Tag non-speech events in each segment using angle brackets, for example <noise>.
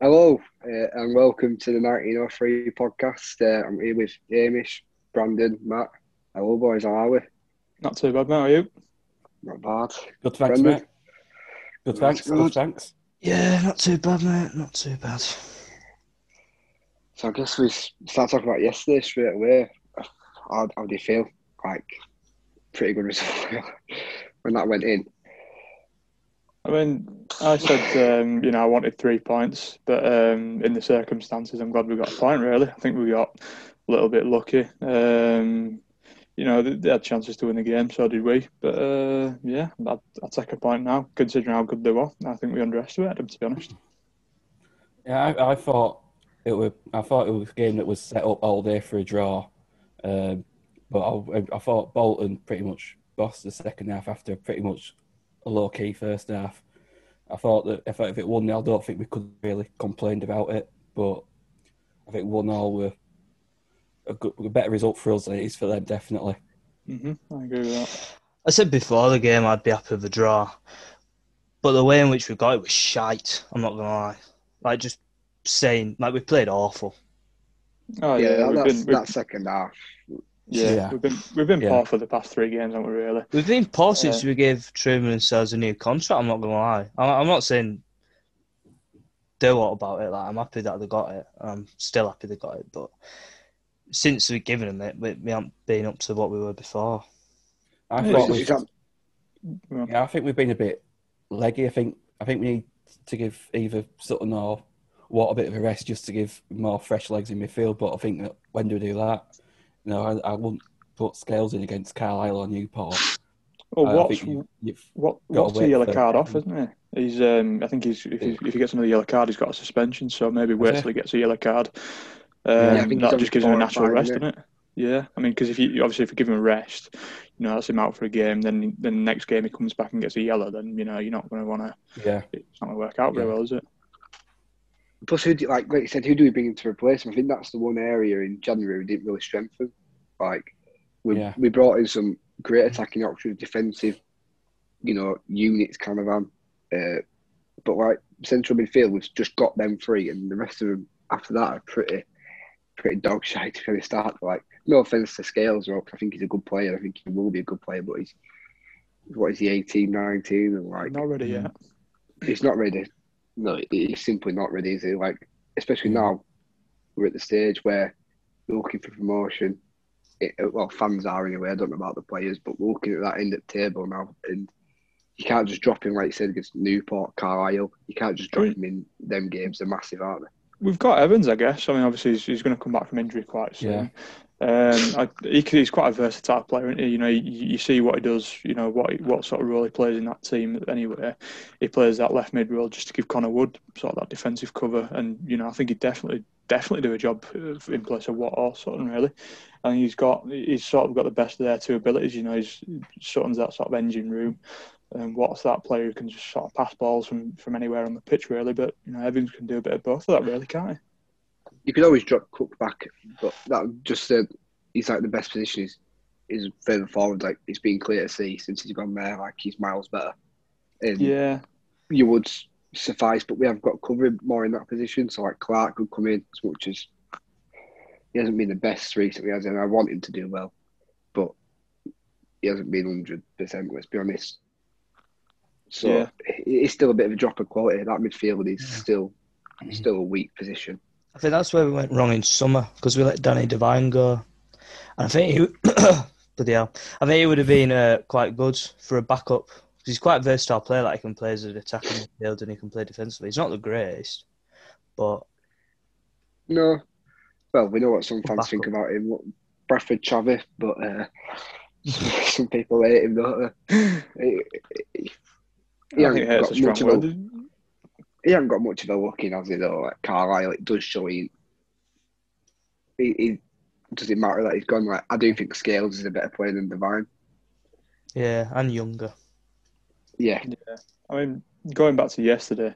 Hello, uh, and welcome to the 1903 podcast. Uh, I'm here with Hamish, Brandon, Matt. Hello, boys. How are we? Not too bad, mate. How are you? Not bad. Good, thanks, Brendan? mate. Good, thanks. Good. Good, thanks. Yeah, not too bad, mate. Not too bad. So I guess we start talking about yesterday straight away. How, how do you feel? Like, pretty good result <laughs> when that went in. I mean, I said, um, you know, I wanted three points, but um, in the circumstances, I'm glad we got a point, really. I think we got a little bit lucky. Um, you know, they, had chances to win the game, so did we. But uh, yeah, I'd, I'd take a point now, considering how good they were. I think we underestimated them, to be honest. Yeah, I, I thought it was. I thought it was a game that was set up all day for a draw, um, but I, I thought Bolton pretty much bossed the second half after pretty much low key first half. I thought that if, if it won, nil, I don't think we could really complained about it. But I think one all were a, good, a better result for us than it is for them, definitely. hmm I agree with that. I said before the game I'd be happy with a draw, but the way in which we got it was shite. I'm not gonna lie. Like just saying, like we played awful. Oh yeah, yeah, that, been, that second half. Yeah, Yeah. we've been we've been Yeah. poor for the past three games, haven't we? Really? We've been poor since Yeah. we gave Trueman and Sells a new contract. I'm not gonna lie. I'm, I'm not saying do what about it. Like I'm happy that they got it. I'm still happy they got it, but since we've given them it, we, we haven't been up to what we were before. I Yeah, thought we, is that, Yeah, I think we've been a bit leggy. I think I think we need to give either Sutton or Watt a bit of a rest just to give more fresh legs in midfield. But I think that when do we do that? You know, I, I wouldn't put Scales in against Carlisle or Newport. Well, I what's you- What got what's to the yellow for- card off, isn't he? He's um, I think he's if he, if he gets another yellow card, he's got a suspension. So maybe wait till he gets a yellow card. Yeah, Um, I think he's that just gives him a natural rest, isn't doesn't it? Yeah, I mean, because if you obviously if you give him a rest, you know that's him out for a game. Then then next game he comes back and gets a yellow. Then you know you're not going to want to. yeah, It's not going to work out very Yeah. well, is it? Plus, who do, like, like you said, who do we bring in to replace him? I think that's the one area in January we didn't really strengthen. Like, we, Yeah. we brought in some great attacking options, defensive, you know, units kind of on. Uh, but like central midfield, we've just got them three, and the rest of them after that are pretty, pretty dog shite to really start. Like, no offense to Scales, or I think he's a good player. I think he will be a good player, but he's what is he 18, 19, and like not ready yet. he's not ready. No, it's simply not ready. Is he? Like, especially Mm. now, we're at the stage where we're looking for promotion. It, well, fans are anyway. I don't know about the players, but we're looking at that end of the table now, and you can't just drop him like you said against Newport, Carlisle. You can't just drop Mm. him in them games. They're massive, aren't they? We've got Evans, I guess. I mean, obviously he's, he's going to come back from injury quite soon. Yeah. Um, I, he, he's quite a versatile player. Isn't he? You know, you, you see what he does. You know what what sort of role he plays in that team. Anyway, he plays that left mid role just to give Connor Wood sort of that defensive cover. And you know, I think he'd definitely definitely do a job in place of Watt or Sutton. Really, and he's got he's sort of got the best of their two abilities. You know, he's Sutton's that sort of engine room. And Watt's that player who can just sort of pass balls from, from anywhere on the pitch, really. But you know, Evans can do a bit of both of that, really, can't he? You could always drop Cook back, but that just said he's like the best position is is further forward. Like it's been clear to see since he's gone there. Like he's miles better. And Yeah, you would suffice, but we have got cover more in that position. So like Clark could come in as much as he hasn't been the best recently, as in I want him to do well, but he hasn't been hundred percent. Let's be honest. So Yeah. it's still a bit of a drop of quality. That midfield is Yeah. still still a weak position. I think that's where we went wrong in summer because we let Danny Devine go. And I think he, <coughs> bloody hell, I think he would have been uh, quite good for a backup 'cause he's quite a versatile player. Like he can play as an attacking midfield and he can play defensively. He's not the greatest, but No, well, we know what some fans Backup. think about him. Bradford Chavez, but uh, <laughs> some people hate him, don't they? <laughs> He, he, he I think hasn't it's a got strong much of a word. he hasn't got much of a look in, has he? Though, like Carlisle, it does show he. He, he does it matter that he's gone? Like I do think Scales is a better player than Divine. yeah, and younger. Yeah, I mean, going back to yesterday,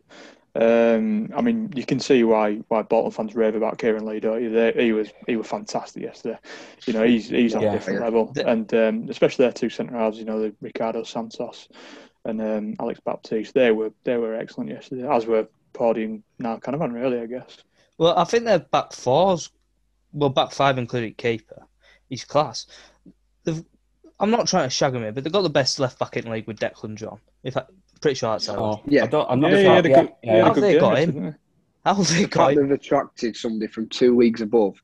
um, I mean, you can see why why Bolton fans rave about Kieran Lee, don't you? They, he was he was fantastic yesterday. You know, he's he's on Yeah. a different Yeah. level, and um, especially their two centre halves. You know, the Ricardo Santos and um, Alex Baptiste. They were they were excellent yesterday, as were Paudie and now Canavan, really, I guess. Well, I think their back fours, well, back five including keeper, he's class. They've, I'm not trying to shag him here, but they've got the best left back in the league with Declan John. If I, pretty sure that's how. Oh, Yeah. I don't, I'm not yeah, a he fan- had a yeah, good, he yeah, had a Have they got him? didn't they? How have they got fact him? they've attracted somebody from two leagues above,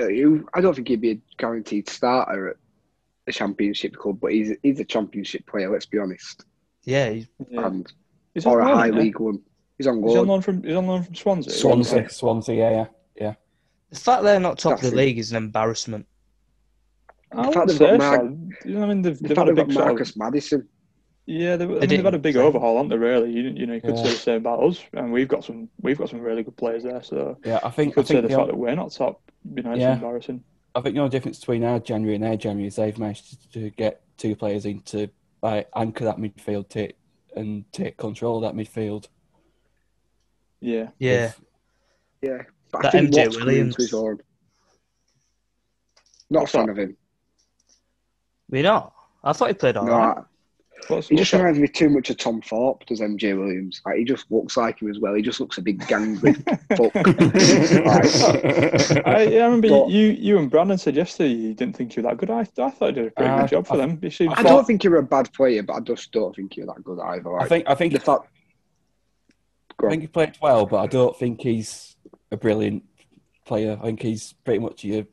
uh, who I don't think he'd be a guaranteed starter at a championship club, but he's he's a championship player. Let's be honest, Yeah, he's, and He's on or a loan, high isn't league one. He's on loan. He's on loan. loan from he's on loan from Swansea. Swansea, Swansea, yeah, yeah. yeah. the fact they're not top of the it. league is an embarrassment. I fact they've got say Mark- so. You know, I mean, they've, The they've had a big got sort of, Marcus Maddison. yeah, they've, I mean, they've had a big Same. overhaul, haven't they? Really, you, you know, you could Yeah. say the same about us, and we've got some we've got some really good players there. So Yeah, I you think I could say think the the, fact that we're not top, you know, it's Yeah. embarrassing. I think the only difference between our January and their January is they've managed to get two players in to like anchor that midfield, take and take control of that midfield. Yeah, Yeah, Yeah, but I That think MJ Watts Williams. into his own. Not What's a fan of him. we not. I thought he played all No, right. I- What's- he what's just that? reminds me too much of Tom Thorpe. Does MJ Williams? Like, he just looks like him as well. He just looks a big gangly <laughs> fuck. <laughs> I, I remember But- you, you and Brandon said yesterday you didn't think you were that good. I, I thought you did a pretty Uh, good job for I- them. You seemed I don't think you're a bad player, but I just don't think you're that good either. I think I think the fact. I think he played well, but I don't think he's a brilliant player. I think he's pretty much your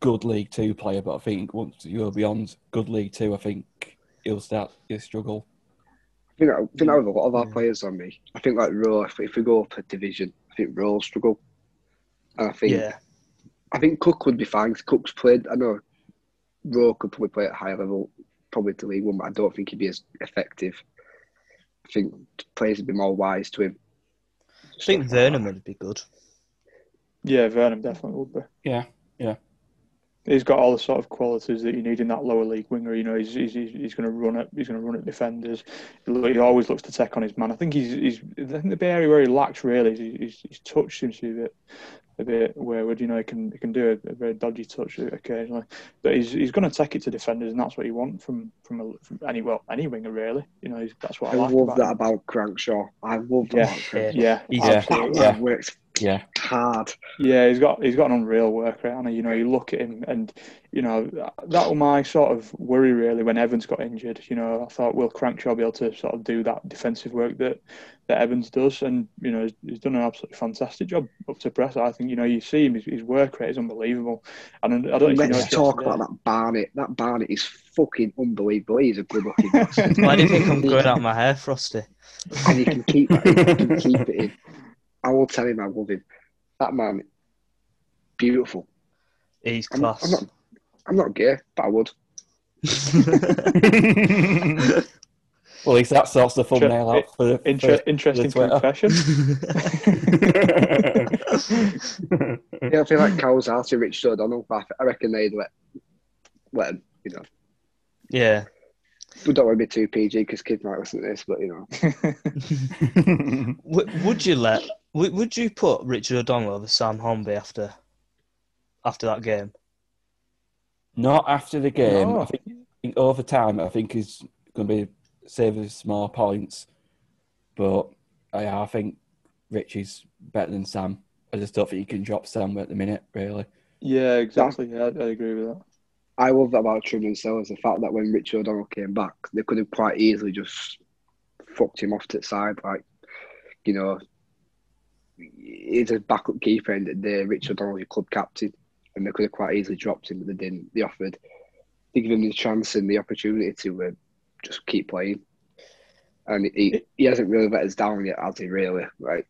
good League Two player. But I think once you're beyond good League Two, I think he'll start to struggle. I think, I think that was a lot of our Yeah. players on me. I think like Rowe, if, if we go up a division, I think Rowe will struggle. And I think Yeah, I think Cook would be fine. 'cause Cook's played. I know Rowe could probably play at a higher level, probably to League One, but I don't think he'd be as effective. I think players would be more wise to him. I think Vernon would be good. Yeah, Vernon definitely would be. Yeah, yeah. He's got all the sort of qualities that you need in that lower league winger. You know, he's he's, he's, going to run it. He's going to run at defenders. He always looks to take on his man. I think he's he's. I think the big area where he lacks really is his, his, touch seems to be a bit a bit wayward. You know, he can he can do a, a very dodgy touch occasionally, but he's he's going to take it to defenders, and that's what you want from from, a, from any well any winger really. You know, he's, that's what I, I like love about that him. about Crankshaw. I love that Yeah. Crankshaw. Yeah, He's Yeah. That absolutely. works Yeah, hard. Yeah, he's got he's got an unreal work rate, and you know you look at him, and you know that was my sort of worry really when Evans got injured. You know, I thought will Crankshaw be able to sort of do that defensive work that that Evans does, and you know he's, he's done an absolutely fantastic job up to press. I think you know you see him, his, his work rate is unbelievable, and I don't know if you Let's talk about that Barnett. That Barnett is fucking unbelievable. He's a good looking <laughs> bastard. Why do you think I'm growing out my hair, Frosty? and he can keep that. He can keep it in. <laughs> I will tell him I love him. That man, beautiful. He's I'm, class. I'm not. I'm not gay, but I would. <laughs> well, at least that sorts the thumbnail out for the Inter- for- interesting Twitter. confession. <laughs> Yeah, I feel like Cows out to Richard O'Donnell. but I reckon they'd let let him. You know, yeah. We don't want to be too PG because kids might listen to this, but you know, <laughs> W- would you let? Would, would you put Richard O'Donnell over Sam Hornby after after that game? Not after the game. No. I think, I think over time, I think he's going to be saving small points. But yeah, I think Richie's better than Sam. I just don't think you can drop Sam at the minute, really. yeah, exactly. Yeah, I, I agree with that. I love that about Trim and Sellars. The fact that when Richard O'Donnell came back, they could have quite easily just fucked him off to the side. Like, you know, he's a backup keeper, and the Richard O'Donnell, your club captain, and they could have quite easily dropped him, but they didn't. They offered, they gave him the chance and the opportunity to uh, just keep playing. And he, he hasn't really let us down yet, has he? Really, right?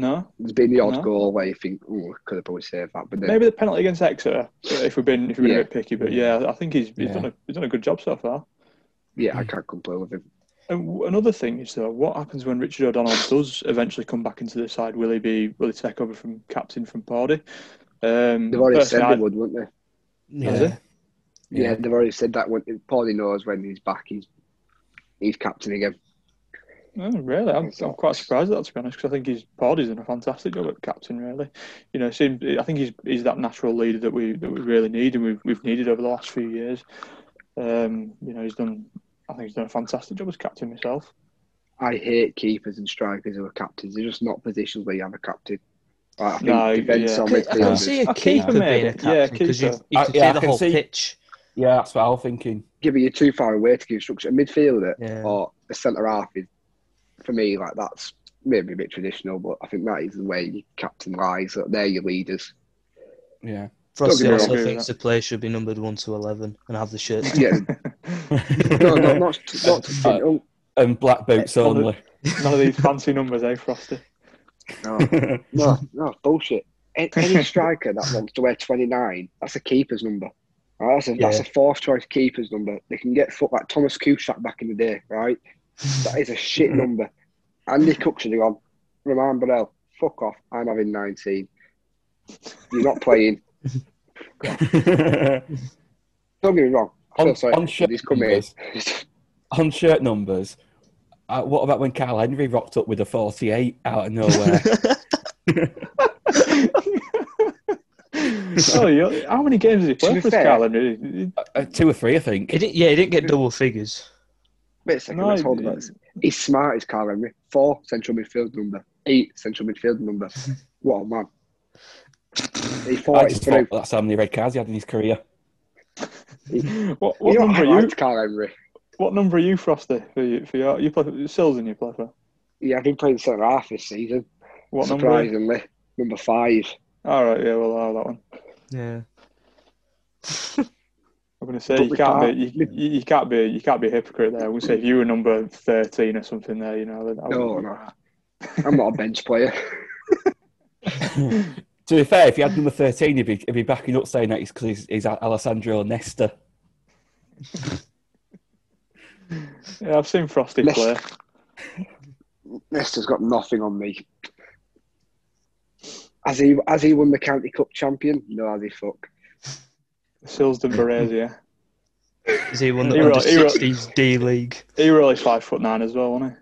No, There's been the odd No. goal where you think, oh, could have probably saved that, but then maybe the penalty against Exeter, if we've been if we've been Yeah. a bit picky. But yeah, I think he's he's Yeah. done a he's done a good job so far. yeah, I can't complain with him. And w- another thing is though, what happens when Richard O'Donnell does eventually come back into the side? Will he be will he take over from captain from Paudie? Um, They've already said personally, they would, wouldn't they? Has Yeah. Yeah, they've already said that. When Paulie knows when he's back, he's he's captain again. Oh, really? I'm, I'm quite surprised at that, to be honest, because I think he's Paudie's done a fantastic job at captain. Really, you know, seems, I think he's he's that natural leader that we that we really need and we've we've needed over the last few years. Um, you know, he's done. I think he's done a fantastic job as captain myself. I hate keepers and strikers who are captains. They're just not positions where you have a captain. Like, I think No, defence yeah. or I can see a A keeper, keeper being a Yeah, captain because you, keeper. you Uh, can yeah, see I the can whole see- pitch. Yeah, that's what I was thinking. Giving you too far away to give instruction. A midfielder Yeah. or a centre half is, for me, like that's maybe a bit traditional, but I think that is the way your captain lies. That they're your leaders. Yeah. Frosty get me also wrong. thinks the player should be numbered one to eleven and have the shirts. <laughs> Yeah, no, no, not not <laughs> to Uh, oh, and black boots One of- only. None of these fancy numbers, eh, Frosty? no, <laughs> no, no, bullshit. Any striker that wants to wear twenty nine, that's a keeper's number. Right? That's a that's a fourth choice keeper's number. They can get foot like Tomasz Kuszczak back in the day, right? That is a shit number. Andy Cook should have gone. Rumarn Burrell, fuck off. I'm having 19. You're not playing. <laughs> Don't get me wrong. I feel On- sorry. on for shirt He's come in. numbers. On shirt numbers, uh, what about when Carl Henry rocked up with a 48 out of nowhere? <laughs> oh, how many games did he To play for this fair- calendar? uh, two or three, I think. He didn't, yeah, he didn't get double figures. Wait a second. No, let's hold he- on. He's smart, is Carl Henry. Four central midfield number. Eight central midfield number. <laughs> what a man. He I fought just thought that's how many red cards he had in his career. What, what number are you? liked Carl Henry. What number are you, Frosty? For you, for your, you play Sills and you play for. Yeah, I've been playing centre half this season. What number? surprisingly. Number five. All right, yeah, we'll allow that one. Yeah. <laughs> I'm going to say But you can't, can't- be you, you you can't be you can't be a hypocrite there. I would say if you were number thirteen or something there, you know. That I No, would- no. I'm not a bench player. <laughs> To be fair, if you had number 13, he'd be, he'd be backing up saying that it's because he's, he's Alessandro Nesta. Yeah, I've seen Frosty Let's- play. Leicester's got nothing on me. Has he has he won the county cup champion? No, has he fuck. Sills and Berezia. Is he won the He under wrote- he wrote- 16s D League? He really five foot nine as well, wasn't he?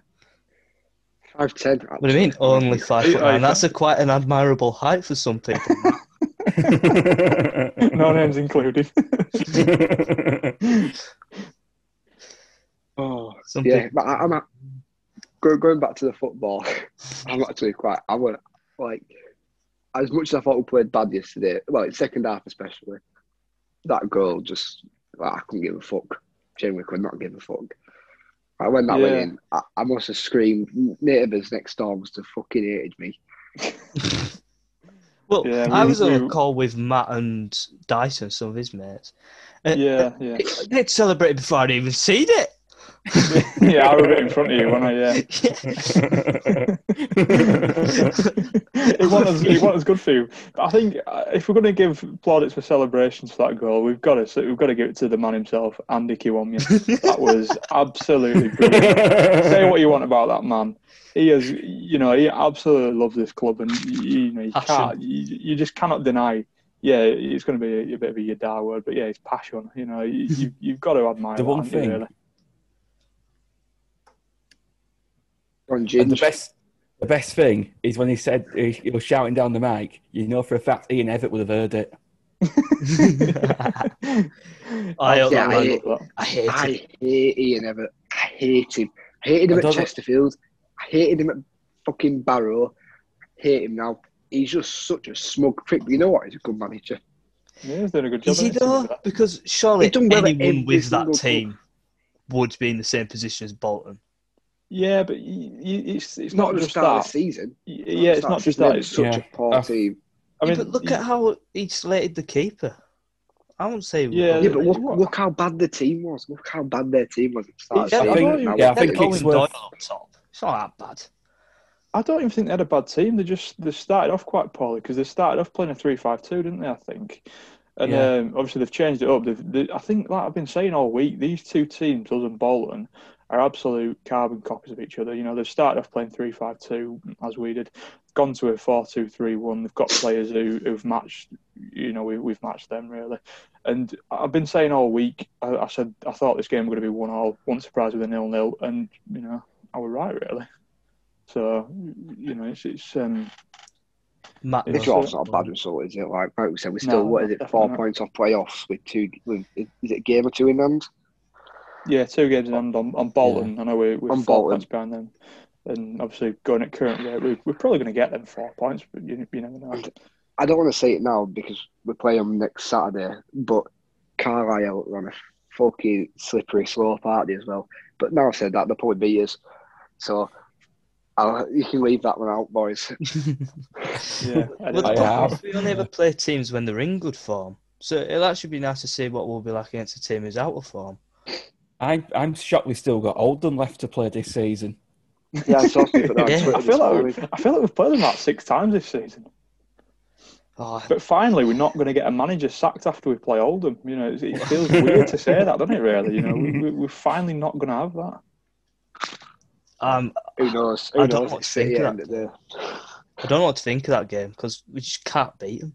Five ten. What do you mean? Only five foot nine. Oh, That's a quite an admirable height for some people. <laughs> <laughs> no names included. <laughs> Oh, Some yeah. people- But I, I'm at, go, going back to the football. I'm actually quite. I would like as much as I thought we played bad yesterday. Well, second half especially. That goal just like, I couldn't give a fuck. Genuinely could not give a fuck. I went that went Yeah. in, I, I must have screamed. Neighbours next door must have fucking hated me. Well, Yeah, I was on a call with Matt and Dyson, some of his mates. Uh, yeah, yeah, They'd celebrated before I'd even seen it. <laughs> yeah. I a bit in front of you when I. Yeah. it wasn't as, it wasn't as good for you. But I think uh, if we're going to give plaudits for celebrations for that goal, we've got to we've got to give it to the man himself, Andy Kiwomya. That was absolutely brilliant. Say what you want about that man. He is, you know, he absolutely loves this club, and you, you know, you can't, you, you just cannot deny. Yeah, it's going to be a, a bit of a Yadar word, but yeah, it's passion. You know, you, you've got to admire The one thing- really? On And the best, the best thing is when he said he, he was shouting down the mic. You know for a fact Ian Evatt would have heard it. <laughs> I, Yeah, I hate- I hate. I hate Ian Evatt. I hate him. I hated him I at Chesterfield. I hated him at fucking Barrow. I hate him now. He's just such a smug prick. You know what? He's a good manager. Yeah, he's doing a good job. Is he though? Because surely He's done well at anyone with that single team would be in the same position as Bolton. Yeah, but y y it's it's Not not just start that. the season. Y- Yeah, it's not just that. It's It's, such Yeah. a poor Uh, team. I mean, but look y- at how he slated the keeper. I won't say. Yeah, Yeah, but look, look how bad the team was. Look how bad their team was at the start Yeah, of the I season. don't Now yeah, I think getting- it's worth- Doyle top. It's not that bad. I don't even think they had a bad team. They just they started off quite poorly because they started off playing a three-five-two, didn't they? I think, and Yeah. um, obviously they've changed it up. They've, they, I think, like I've been saying all week, these two teams, us and Bolton, are absolute carbon copies of each other. You know, they've started off playing three-five-two as we did, gone to a four-two-three-one. They've got players who, who've matched. You know, we, we've matched them really. And I've been saying all week. I, I said I thought this game was going to be one-all. One surprise with a nil-nil, and you know, I was right really. So you know, it's it's um, Matt, The Yeah. draw's not a bad result, is it? Like, like we said, we're still No, what is it? Four not. points off playoffs with two. With is it a game or two in hand? Yeah, two games in hand on, on Bolton. I know we're, we're On four Bolton. points behind them. And obviously, going at current rate, we, we're probably going to get them four points, but you, you never know. I don't want to say it now because we play them next Saturday, but Carlisle are on a fucking slippery slope, aren't they, as well? But now I've said that, they'll probably beat us. So I'll, you can leave that one out, boys. <laughs> Yeah, I Well, don't I know. have. we only ever play teams when they're in good form. So it'll actually be nice to see what we'll be like against a team who's out of form. I'm I'm shocked we still got Oldham left to play this season. Yeah, I saw something put <laughs> Yeah. I feel like morning. we, I feel like we've played them about six times this season. Oh, But finally, we're not going to get a manager sacked after we play Oldham. You know, it, it feels <laughs> weird to say that, doesn't it? Really, you know, we, we, we're finally not going to have that. um, Who knows? Who I don't knows? know what to think of that. I don't know what to think of that game because we just can't beat them.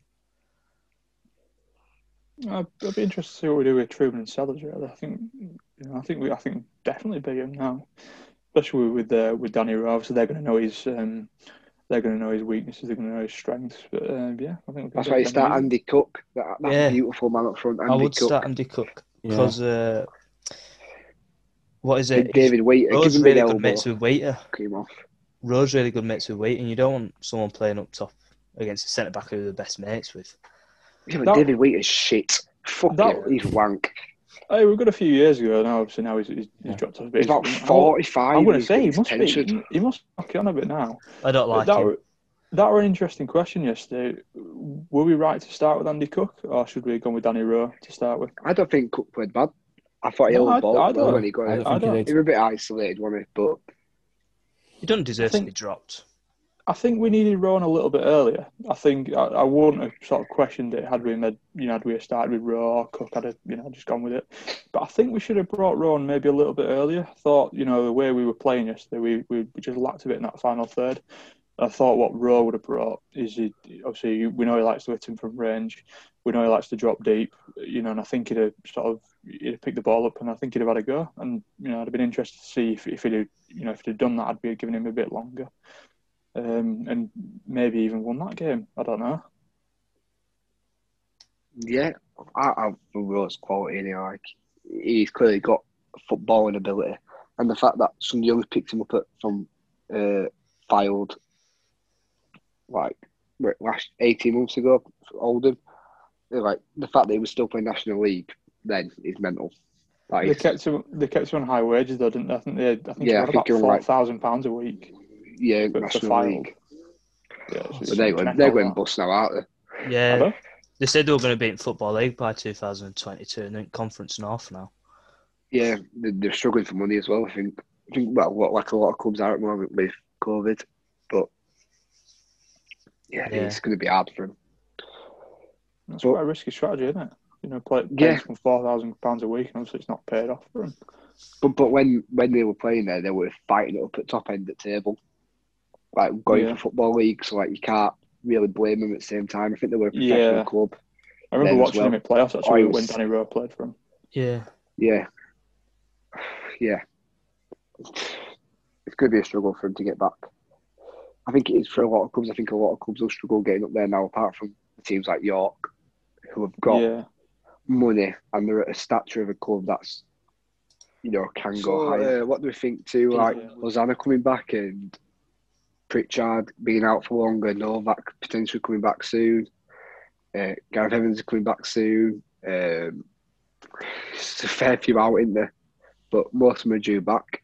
I'd, I'd be interested to see what we do with Trueman and Sellars. Really, I think, you know, I think we, I think definitely beat him now, especially with uh, with Danny Rowe. Obviously, they're going to know his, um, they're going to know his weaknesses. They're going to know his strengths. But uh, yeah, I think we can That's why you start easy. Andy Cook. That, that Yeah. beautiful man up front. Andy I would Cook. start Andy Cook Yeah. because uh, what is it? David Waiter. Give Rowe's him a really elbow. good mates with Waiter. Knock him off. Rowe's really good mates with Waiter, and you don't want someone playing up top against a centre back who they're the best mates with. Yeah, but That- David Waiter's shit. Fuck That- him. He's wank. Hey, we've got a few years ago now. Obviously, now he's, he's, he's dropped off a bit. He's about 45. I'm going to say he must tension. be. He must knock it on a bit now. I don't like that, him. that were an interesting question yesterday. Were we right to start with Andy Cook, or should we have gone with Danny Rowe to start with? I don't think Cook played bad. I thought he No, held I- the ball I don't. when he got I it. don't I think don't- he He was a bit isolated, wasn't he? But He doesn't deserve think- to be dropped. I think we needed Rowan a little bit earlier. I think I, I wouldn't have sort of questioned it had we made, you know, had we started with Rowe or Cook, I'd have, you know, just gone with it. But I think we should have brought Rowan maybe a little bit earlier. I thought, you know, the way we were playing yesterday, we, we, we just lacked a bit in that final third. I thought what Rowe would have brought is he, obviously we know he likes to hit him from range. We know he likes to drop deep, you know, and I think he'd have sort of he'd have picked the ball up and I think he'd have had a go. And you know, I'd have been interested to see if, if he'd have, you know if he'd have done that, I'd be giving him a bit longer um, and maybe even won that game. I don't know. yeah, I, I Rowe's quality. You know, like he's clearly got footballing ability, and the fact that some young picked him up at, from uh, Filed like last eighteen months ago, Oldham. Like the fact that he was still playing National League then is mental. Like, They kept him. They kept him on high wages though, didn't they? I think they. Had, I think Yeah, he I think about four right. pounds a week. Yeah, for- for National League. Yeah, But they're going, they're going that. bust now, aren't they? Yeah, they? they said they were going to be in Football League by 2022 and then Conference North now. Yeah, they're, they're struggling for money as well. I think. I think well, what like a lot of clubs are at the moment with COVID, but yeah, Yeah. it's going to be hard for them. That's But- quite a risky strategy, isn't it? You know, play Yeah. yeah. from four thousand pounds a week, and obviously it's not paid off for them. But but when when they were playing there, they were fighting it up at top end of the table, like going Yeah. for football league. So like you can't really blame them at the same time. I think they were a professional Yeah. club. I remember watching well. him at playoffs actually he when Danny Rowe played for him. Yeah. Yeah, yeah. It's going to be a struggle for him to get back. I think it is for a lot of clubs. I think a lot of clubs will struggle getting up there now, apart from teams like York, who have got Yeah, money and they're at a stature of a club that's, you know, can So, go higher. Uh, what do we think to like Yeah. Lozano coming back and Pritchard being out for longer, Novak potentially coming back soon, uh, Gareth Evans coming back soon. Um, it's a fair few out in there, but most of them are due back.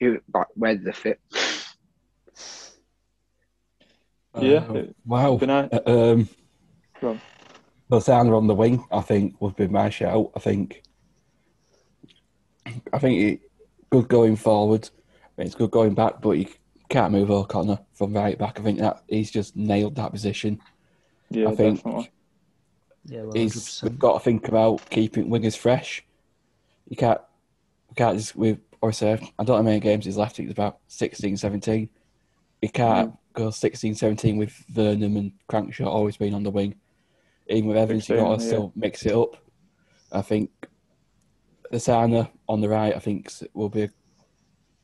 Who, like, where do they fit? <laughs> Yeah. Uh, wow. Good night. Uh, Um, Go on. Lozano on the wing, I think, would be my shout. I think, I think it good going forward. I mean, It's good going back, but you can't move O'Connor from right back. I think that he's just nailed that position. yeah, I think definitely. Yeah, he's, 100%. we've got to think about keeping wingers fresh. You can't, you can't just with obviously I don't know how many games he's left. It's about 16, 17. You can't Mm. go 16, 17 with Vernon and Crankshaw always being on the wing. Even with Evans, you've got to Mixing, still mix it up. I think the Asana on the right, I think, will be a,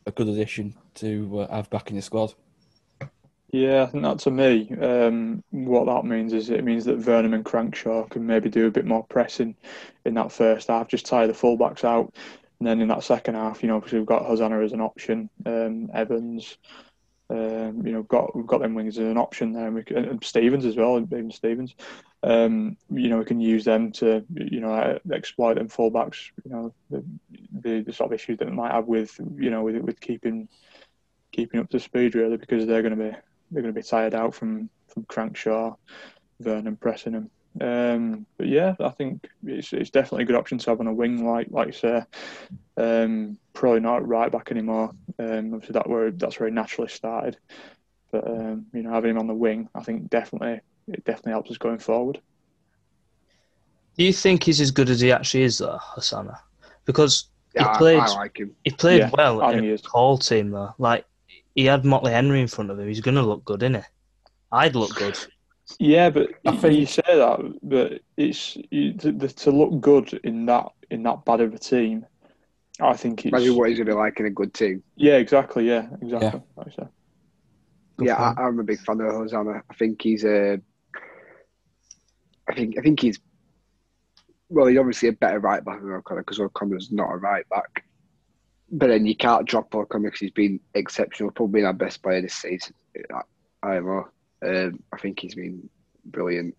a good addition to uh, have back in the squad. Yeah, I think that to me, um, what that means is it means that Vernon and Crankshaw can maybe do a bit more pressing in that first half, just tire the fullbacks out. And then in that second half, you know, obviously we've got Hosannah as an option, um, Evans, um, you know, got we've got them wings as an option there, and, we and Stevens as well, even Stevens. Um, you know, we can use them to, you know, exploit them fullbacks. You know, the, the, the sort of issues that they might have with, you know, with with keeping keeping up to speed really, because they're going to be they're going to be tired out from from Crankshaw, Vernon pressing them. Um, but yeah, I think it's it's definitely a good option to have on a wing, like like you say. Um, probably not right back anymore. Um, obviously that where that's where he naturally started. But um, you know, having him on the wing, I think definitely it definitely helps us going forward. Do you think he's as good as he actually is, though, Hosannah? Because he I- played, I, like him. he played Yeah, well I in think he a is. team, though. Like he had Motley Henry in front of him. He's going to look good, isn't he? I'd look good. Yeah, but I think- you say that, but it's you, to, the- to look good in that in that bad of a team. I think it's Imagine what he's going to be like in a good team. yeah, exactly, yeah, exactly. Like I said. Yeah. I, I'm a big fan of Hosannah. I think he's a. I think I think he's. Well, he's obviously a better right back than O'Connor because O'Connor's not a right back. But then you can't drop O'Connor because he's been exceptional, probably been our best player this season. I, know. Um, I think he's been brilliant.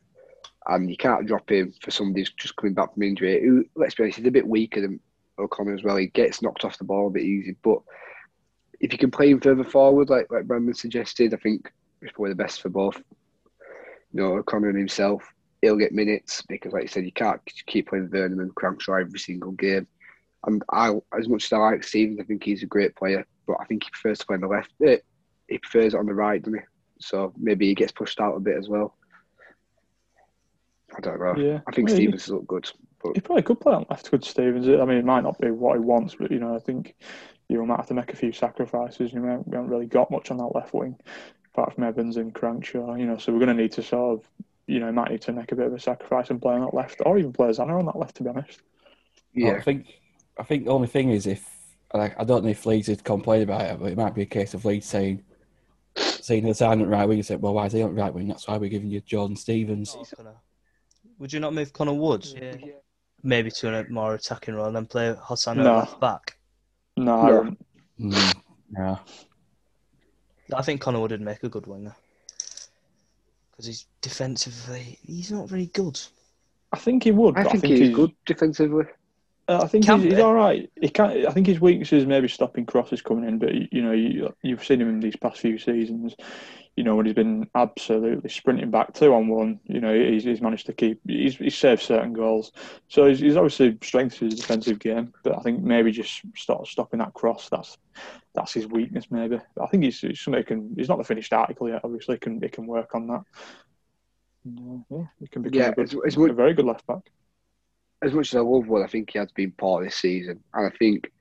And you can't drop him for somebody who's just coming back from injury. Who, let's be honest, he's a bit weaker than O'Connor as well. He gets knocked off the ball a bit easy. But if you can play him further forward, like like Brandon suggested, I think it's probably the best for both. You know, O'Connor and himself, he'll get minutes because, like you said, you can't keep playing Vernon and Crankshaw every single game. And I, as much as I like Stevens, I think he's a great player, but I think he prefers to play on the left. Eh, He prefers it on the right, doesn't he? So maybe he gets pushed out a bit as well. I don't know. Yeah, I think Stevens look good. He probably could play on the left with Stevens. I mean, it might not be what he wants, but you know, I think you might have to make a few sacrifices. You know, we haven't really got much on that left wing, apart from Evans and Crankshaw. You know, so we're going to need to sort of, you know, might need to make a bit of a sacrifice and play on that left, or even play Zanna on that left. To be honest, Well, Yeah, I think I think the only thing is if like I don't know if Leeds had complained about it, but it might be a case of Leeds saying saying the silent right wing and said, Well, why is he on right wing? That's why we're giving you Jordan Stevens. Connor. Would you not move Connor Wood? Maybe to a more attacking role and then play Hosannah No. left back. no, I No. don't. Mm, yeah. I think Connor Wood would make a good winger. Because he's defensively, he's not very good. I think he would. I but think, he's, good defensively. Uh, I think he's, he's all right. He can I think his weakness is maybe stopping crosses coming in, but you know, you, you've seen him in these past few seasons. You know, when he's been absolutely sprinting back two on one. You know, he's, he's managed to keep. He's, he's saved certain goals, so he's, he's obviously strengthened his defensive game. But I think maybe just start stopping that cross. That's that's his weakness. Maybe I think he's, he's can. He's not the finished article yet. Obviously, he can he can work on that. Yeah, he can become Yeah, a, good, as, as, a very good left back. as much as I love Wood, I think he has been poor this season, and I think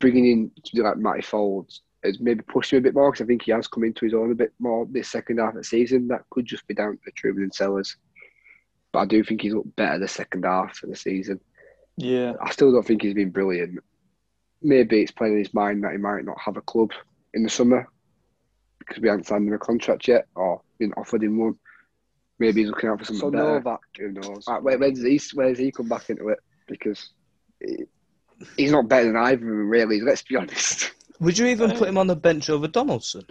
bringing in like Matty Foulds has maybe pushed him a bit more because I think he has come into his own a bit more this second half of the season. That could just be down to Trueman and Sellars, but I do think he's looked better the second half of the season. Yeah, I still don't think he's been brilliant. Maybe it's playing in his mind that he might not have a club in the summer because we haven't signed him a contract yet or been offered him one. Maybe he's looking out for something So better. Novak, Who knows? Like, where, where's he? Where's he come back into it? Because he- he's not better than either of them, really. Let's be honest. Would you even put him on the bench over Donaldson?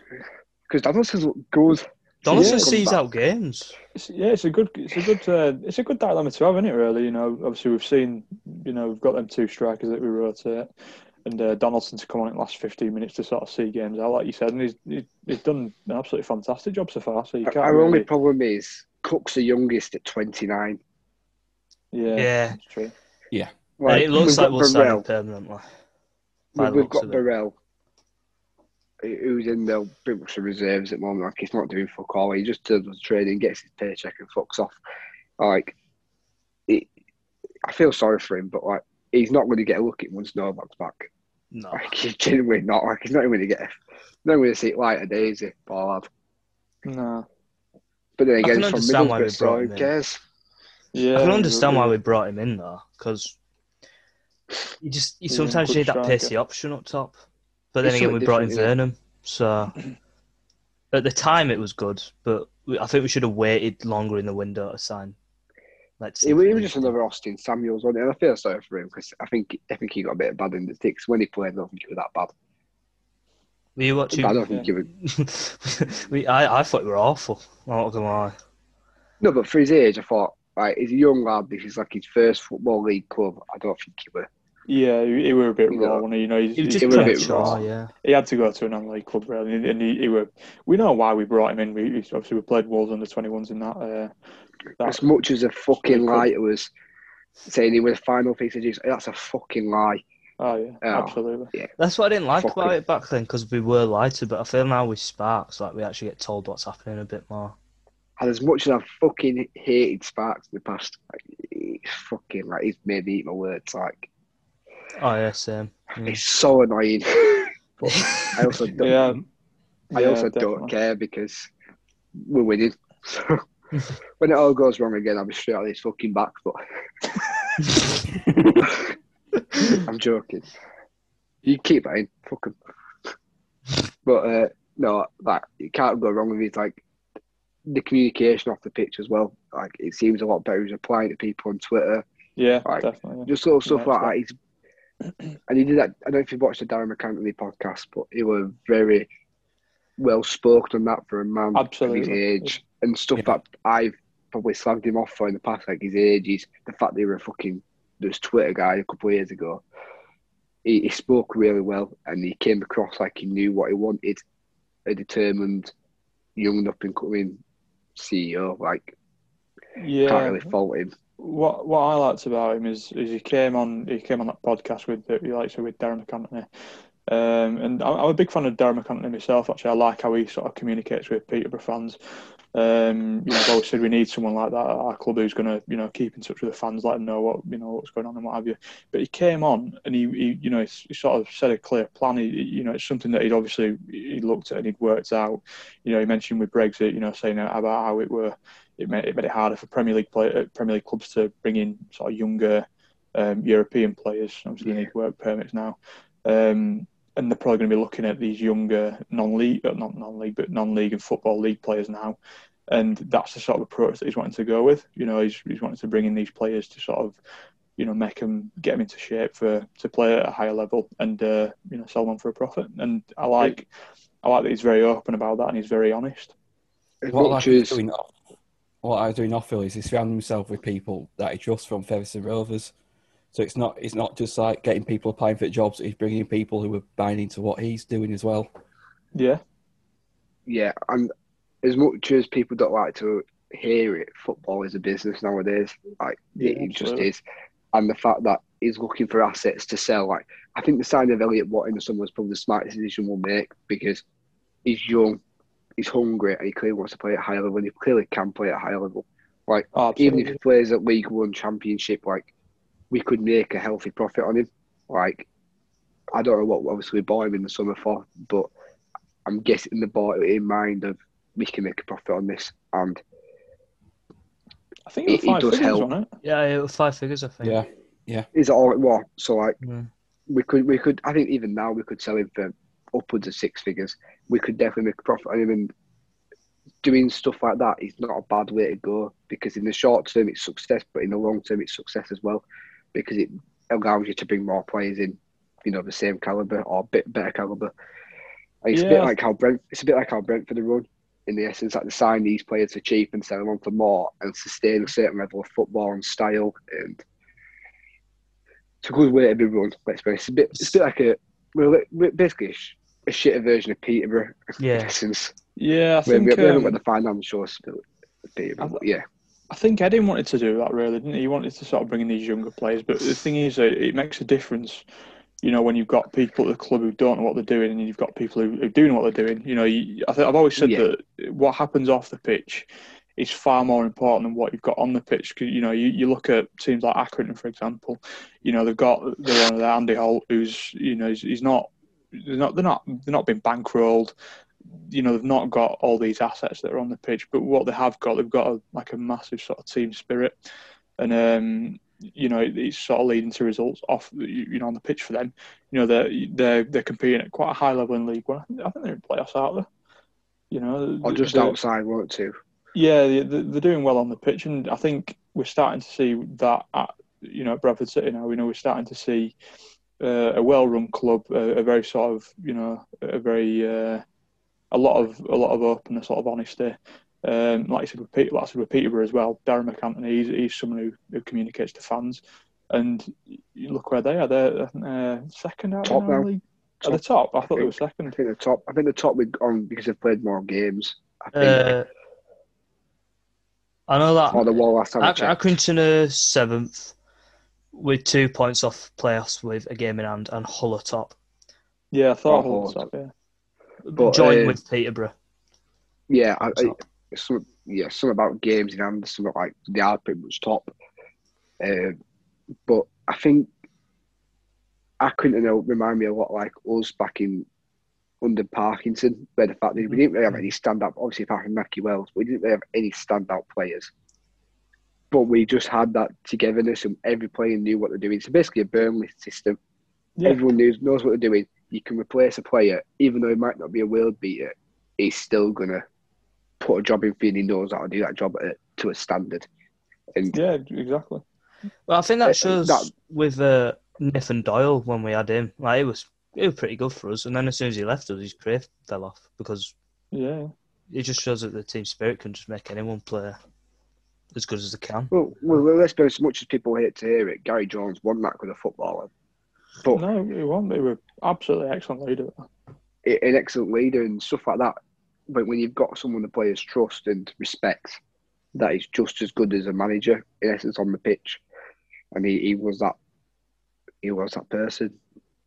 Because Donaldson's look good. Donaldson Yeah. sees Come out games. It's, yeah, it's a good, it's a good, uh, it's a good dilemma to have, isn't it? Really, you know. Obviously, we've seen, you know, we've got them two strikers that we rotate, and uh, Donaldson to come on in the last fifteen minutes to sort of see games out, like you said, and he's he's, he's done an absolutely fantastic job so far. So you can't Our really, only problem is Cook's the youngest at 29. yeah, Yeah. that's true. and it looks like we'll sign him Burrell. permanently. We've, the we've looks got. Burrell, who's in the pretty much the reserves at the moment. Like he's not doing fuck all. He just does the training, gets his paycheck, and fucks off. Like, it, I feel sorry for him, but like he's not going to get a look at once Novak's back. No. Like <laughs> he's genuinely not. Like he's not going to get. Not going to see it light of daisy, poor lad. No, But then again, it's from understand why we Middlesbrough, so who cares? yeah, I can understand why we brought him in though, because you just you Yeah, sometimes good need that striker. pacey option up top. But then It's again, we brought in Vernon, so at the time it was good, but I think we should have waited longer in the window to sign Let's He, was- he was just another Austin Samuels, wasn't he? And I feel sorry for him because I think I think he got a bit of bad in the sticks when he played. I don't think he was that bad. Were you watching? I don't think he was. <laughs> we, I, I thought we were awful. I'm not gonna lie. No, but for his age, I thought, right, he's a young lad. This is like his first football league club. I don't think he were. Yeah, he, he were a bit You raw, know. You know, he's, He was were a bit premature, raw. yeah. he had to go to a non-league club, really, and he, he were. We know why we brought him in. We we- obviously we played Wolves under twenty ones in that. Uh, that As much as a fucking lie it was saying he was a final piece of juice, that's a fucking lie. oh yeah, Oh. absolutely. That's what I didn't like Fuck about him. it back then because we were lied to. But I feel now with Sparks, like we actually get told what's happening a bit more. And as much as I've fucking hated Sparks in the past, like, he's fucking like he's made me eat my words. Like Oh yeah, same. Yeah. it's so annoying. <laughs> but I also don't. Yeah, I yeah, also definitely. don't care because we're winning. So <laughs> when it all goes wrong again, I'll be straight on his fucking back. But <laughs> I'm joking. You keep that in, fuck 'em. But uh, no, like you can't go wrong with it. Like the communication off the pitch as well. Like it seems a lot better. He's applying to people on Twitter, Yeah, Right. definitely. yeah. just little stuff Yeah, like that. He's and he did that. I don't know if you've watched the Darragh MacAnthony podcast, but he was very well spoken on that for a man of his age and stuff Yeah. that I've probably slagged him off for in the past, like his age, his, the fact that he was a fucking this Twitter guy a couple of years ago. He, he spoke really well and he came across like he knew what he wanted, a determined, young up and coming CEO. Like Yeah, can't really fault him. What what I liked about him is is he came on he came on that podcast with the, like so with Darragh MacAnthony, um, and I'm, a big fan of Darragh MacAnthony myself. Actually, I like how he sort of communicates with Peterborough fans. Um, you know, I've always said we need someone like that at our club who's going to you know keep in touch with the fans, let them know what you know what's going on and what have you. But he came on and he, he you know he, he sort of set a clear plan. He, you know, it's something that he'd obviously he looked at and he'd worked out. You know, he mentioned with Brexit, you know, saying about how it were it made it made it harder for Premier League play, uh, Premier League clubs to bring in sort of younger um, European players. Obviously, they need work permits now, um, and they're probably going to be looking at these younger non-league, uh, not non-league, but non-league and football league players now. And that's the sort of approach that he's wanting to go with. You know, he's he's wanting to bring in these players to sort of, you know, make them get them into shape for to play at a higher level and uh, you know sell them for a profit. And I like I like that he's very open about that and he's very honest. As What I much like as doing off, what I was doing off field is he surrounds himself with people that he trusts from Featherstone Rovers. So it's not it's not just like getting people applying for jobs. He's bringing people who are buying into what he's doing as well. Yeah, yeah, and as much as people don't like to hear it, football is a business nowadays. Like Yeah, it, it just absolutely. is. And the fact that he's looking for assets to sell, like I think the signing of Elliot Watt in the summer was probably the smartest decision we'll make because he's young, he's hungry, and he clearly wants to play at a high level. And he clearly can play at a high level. Like Oh, even if he plays at League One Championship, like we could make a healthy profit on him. Like I don't know what obviously we bought him in the summer for, but I'm guessing the bought it in mind of we can make a profit on this, and I think it was It- it does help. wasn't it? Yeah, it was five figures, I think. Yeah, Yeah. is it all it was? So like Yeah. we could we could I think even now we could sell him for upwards of six figures. We could definitely make a profit on him, and doing stuff like that is not a bad way to go because in the short term it's success, but in the long term it's success as well because it allows you to bring more players in, you know, the same caliber or a bit better caliber. And it's a bit like how Brent, it's a bit like how Brentford are run in the essence, like to sign these players for cheap and sell them on for more and sustain a certain level of football and style and it's a good way to be run. Let's be honest. It's a bit, it's a bit like a, well, basically a, shitter version of Peterborough. <laughs> Yeah. Since Yeah, I we, we, think we haven't um, got the financial spill of Peterborough, I- but yeah, I think Eddie wanted to do that really, didn't he? He wanted to sort of bring in these younger players, but the thing is, uh, it makes a difference. You know, when you've got people at the club who don't know what they're doing, and you've got people who, who do know what they're doing. You know, you, I think I've always said Yeah. that what happens off the pitch is far more important than what you've got on the pitch. Cause, you know, you, you look at teams like Accrington, for example. You know, they've got the one of Andy Holt, who's you know, he's, he's not, they're not, they're not, they're not being bankrolled you know they've not got all these assets that are on the pitch, but what they have got, they've got a, like a massive sort of team spirit, and um, you know it's sort of leading to results off you know on the pitch for them. You know they're they're they're competing at quite a high level in League One. I think, I think they're in playoffs, aren't they? You know, or just outside, won't too. yeah, they- they- they're doing well on the pitch, and I think we're starting to see that at you know at Bradford City now. We know we're starting to see uh, a well-run club, a, a, very sort of you know a very uh, a lot of a lot of openness, a lot of honesty. Um, like I said, with Peter, like I said with Peterborough as well. Darragh MacAnthony, he's, he's someone who, who communicates to fans, and you look where they are. They're uh, second out top now. League. At the top, I, I thought think, they were second. I think the top. I think the top we on because they've played more games. I think. Uh, I know that or the wall last time. I Ac- checked. Accrington are seventh with two points off playoffs with a game in hand, and Hull top, Yeah, I thought Oh, Hull was Hull. top. Yeah, But, joined uh, with Peterborough. Yeah, I, I, Top. some, yeah, something about games in hand, something like they are pretty much top. Uh, but I think Accrington will remind me a lot like us back in under Parkinson, where the fact that we didn't really have any stand up, Obviously, apart from Nahki Wells, we didn't really have any standout players. But we just had that togetherness, and every player knew what they're doing. So basically, a Burnley system. Yeah. Everyone knows knows what they're doing. You can replace a player, even though he might not be a world beater. He's still gonna put a job in for you, and he knows how to do that job at, to a standard. And yeah, exactly. Well, I think uh, that shows that- with uh, Nathan Doyle when we had him. Like it was, it was pretty good for us. And then as soon as he left us, his career fell off because Yeah, it just shows that the team spirit can just make anyone play as good as they can. well, well, let's be as much as people hate to hear it, Gary Jones wasn't that with a footballer, but no, he won. They were absolutely excellent leader. an excellent leader and stuff like that. But when you've got someone the players trust and respect, that is just as good as a manager in essence on the pitch, and he, he was that. He was that person.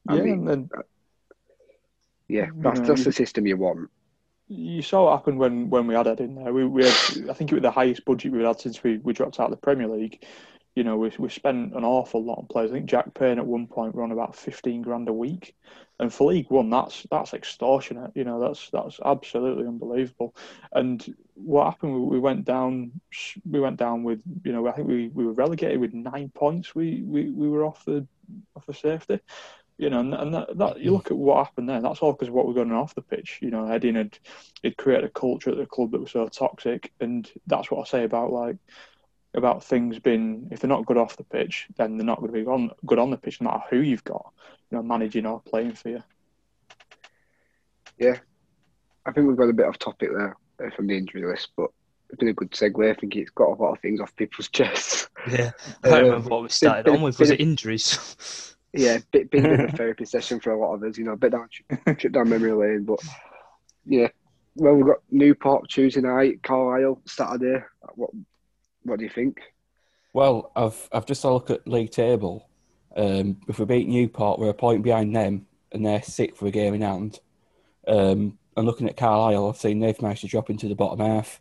I Yeah, mean, and then uh, yeah, you that's know, that's the system you want. You saw what happened when, when we had Ed in there. We, we had, I think it was the highest budget we've had since we, we dropped out of the Premier League. You know, we, we spent an awful lot on players. I think Jack Payne at one point were on about fifteen grand a week, and for League One, that's that's extortionate. You know, that's that's absolutely unbelievable. And what happened? We, we went down. We went down with you know. I think we, we were relegated with nine points. We, we, we were off the off the safety. You know, and, and that, that you look at what happened there. That's all because of what we're going on off the pitch. You know, Eddie had it created a culture at the club that was so toxic, and that's what I say about like about things being if they're not good off the pitch, then they're not going to be on good on the pitch, no matter who you've got, you know, managing or playing for you. Yeah, I think we've got a bit off topic there uh, from the injury list, but it's been a good segue. I think it's got a lot of things off people's <laughs> chests. Yeah, I can't Uh, remember what we started bit- on with. bit Was of- it <laughs> injuries? <laughs> Yeah, bit, been a bit of a therapy session for a lot of us, you know, a bit down, trip down memory lane. But yeah, well, we've got Newport Tuesday night, Carlisle Saturday. What what do you think? Well, I've I've just had a look at league table. Um, if we beat Newport, we're a point behind them, and they're sixth for a game in hand. Um, and looking at Carlisle, I've seen they've managed to drop into the bottom half.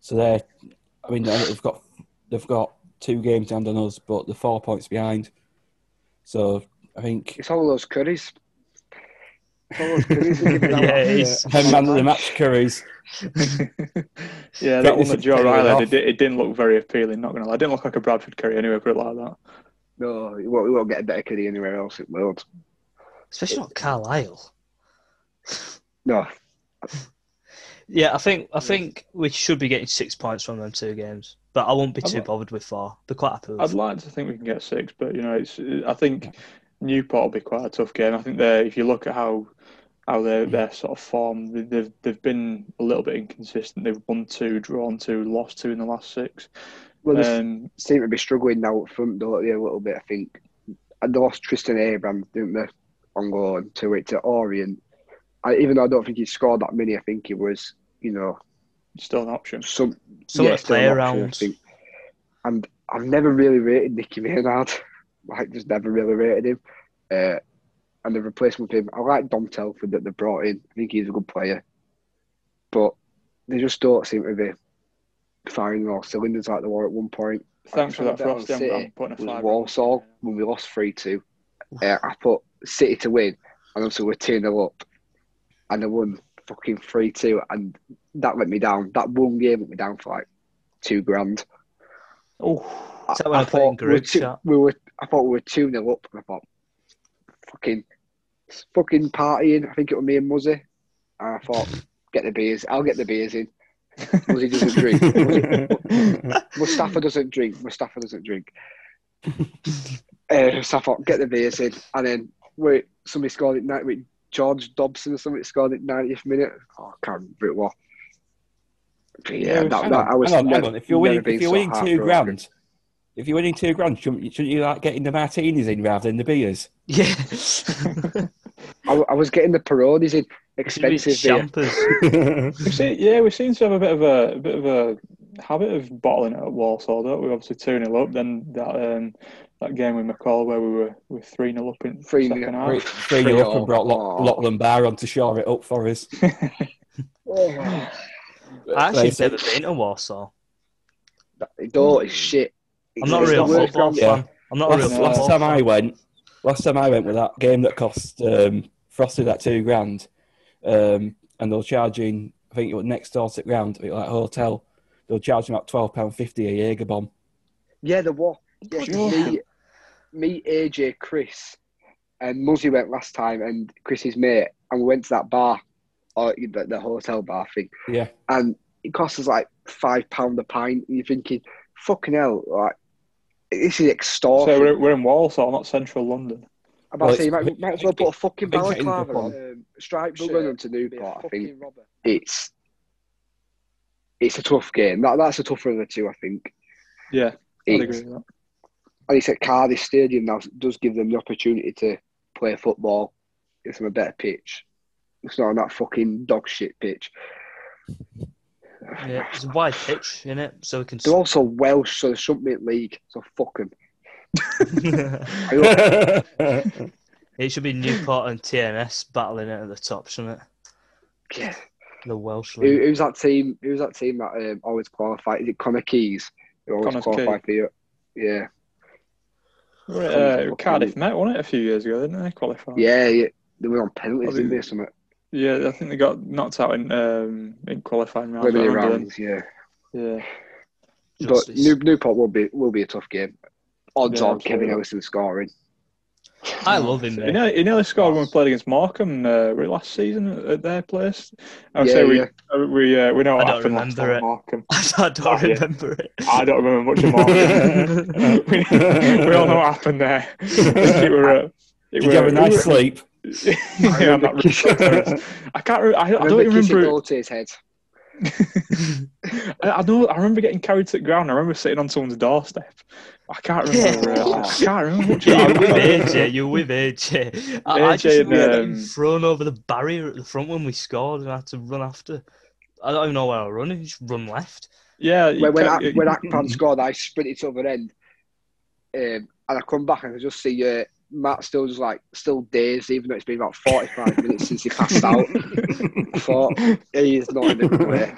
So they're, I mean, they've got they've got two games down on us, but they're four points behind. So I think It's all those curries. All those curries. we're giving out Yeah, off, uh, man of the match curries. <laughs> yeah, that one Fitness that is Joe paying Riley off. did, it didn't look very appealing. Not gonna lie, it didn't look like a Bradford curry anyway. Put it like that. No, we won't, we won't get a better curry anywhere else in the world. Especially not Carlisle. No, <laughs> Yeah, I think I think we should be getting six points from them two games, but I won't be too like- bothered with four. Be quite happy with. I'd like to think we can get six, but you know, it's. I think Newport will be quite a tough game. I think they, if you look at how how their their sort of form, they- they've they've been a little bit inconsistent. They've won two, drawn two, lost two in the last six. well, they Um, seem to be struggling now up front, don't they, a little bit, I think. And they lost Tristan Abrahams, didn't they, on loan to it to Orient. I, even though I don't think he scored that many, I think he was, you know, still an option. some Something to still play an option, I around. And I've never really rated Nicky Maynard. <laughs> like, just never really rated him. Uh, and the replacement for him, I like Dom Telford that they brought in. I think he's a good player. But they just don't seem to be firing all cylinders like they were at one point. Thanks for that, Bet Frosty. I'm, I'm putting a was five. Walsall when we lost 3 2. Uh, I put City to win, and also we're 2 0 up. And they won fucking 3 2. And that let me down. That one game let me down for like two grand. Oh, Is that when I thought we were two, we were, I thought we were 2 0 up. And I thought, fucking, fucking partying. I think it was me and Muzzy. And I thought, get the beers. I'll get the beers in. Muzzy doesn't drink. <laughs> Muzzy- Mustafa doesn't drink. Mustafa doesn't drink. <laughs> Uh, so I thought, get the beers in, and then wait, somebody scored it. night George Dobson or something scored it 90th minute. Oh, I can't remember who it was. But yeah, that, Hang that, on, I was hang on, hang on. If you're winning, if you're so winning two heartbroken. grand, if you're winning two grand, shouldn't, shouldn't you like getting the martinis in rather than the beers? Yeah. <laughs> I, I was getting the Peronis in, expensive beer. champers. <laughs> We've seen, yeah, we seem to have a bit of a, a bit of a habit of bottling it at Walsall, don't we? Obviously two 0 up. Then that um, that game with McCall where we were with three 0 up in 3-0 second Three, half. three nil up and brought Lock, all. Lockland Bar on to shore it up for us. Oh, <laughs> I actually They never been to Walsall. that door is shit. I'm not a It's real football ground- Yeah. fan. I'm not a real Last, football last time fan. I went, last time I went with that game that cost um, Frosty that two grand, um, and they were charging. I think it was next door to the ground, like a hotel. They were charging about twelve pound fifty a Jaeger bomb. Yeah, the war. Yeah, me, me, AJ, Chris, and Muzzy went last time, and Chris's mate, and we went to that bar, or the, the hotel bar thing, Yeah, and it cost us like five pound a pint. And you're thinking, fucking hell, like this is So extortion. we're, we're in Walsall, not central London. I'm about Well, to say, you might, might as well put a fucking big getting balaclava up on. on. Um, stripes we're going to Newport. I think it's it's a tough game. That that's a tougher of the two. I think. Yeah, I'd It's, agree with that. And it's at Cardiff Stadium now. so it does give them the opportunity to play football. It's on a better pitch. It's not on that fucking dog shit pitch. Yeah, it's a wide pitch, isn't it? So we can. They're also Welsh, so they shouldn't be in league. So fuck them. <laughs> it should be Newport and TNS battling it at the top, shouldn't it? Yeah. The Welsh Who, league. who's that team? Who's that team that um, always qualified? Is it Connah's Quay? Who always Connor qualify for you? Yeah. We uh, Cardiff Met won it a few years ago, didn't they? Qualify. Yeah, yeah. They were on penalties, didn't they- they? Something. Yeah, I think they got knocked out in um, in qualifying rounds. I Limited rounds, yeah. Yeah. But New, Newport will be will be a tough game. Odds Yeah, on Kevin absolutely. Ellison scoring. I love him, He mate. nearly, he nearly scored when we played against Morecambe uh, last season at, at their place. I would Yeah, say we yeah. uh, we uh, we know what I don't happened last remember time it. Morecambe. <laughs> I don't Oh, yeah. remember it. I don't remember much of Morecambe. <laughs> we, we all know what happened there. I it were, uh, <laughs> it Did you have a nice sleep? yeah, I'm not really sure. I can't. Re- I, I don't remember kissing remember. Ote's head. I, I know. I remember getting carried to the ground. I remember sitting on someone's doorstep. I can't remember. Yeah. uh, I can't remember much. You're with it. AJ. You're with AJ. I, I just and, remember um, getting thrown over the barrier at the front when we scored, and I had to run after. I don't even know where I run. I just run left. Yeah, When when, can't- when Akpan scored, I sprinted to the other end, um, and I come back and I just see uh, Matt still just like still dazed, even though it's been about forty five <laughs> minutes since he passed out. <laughs> I thought he is not in the play.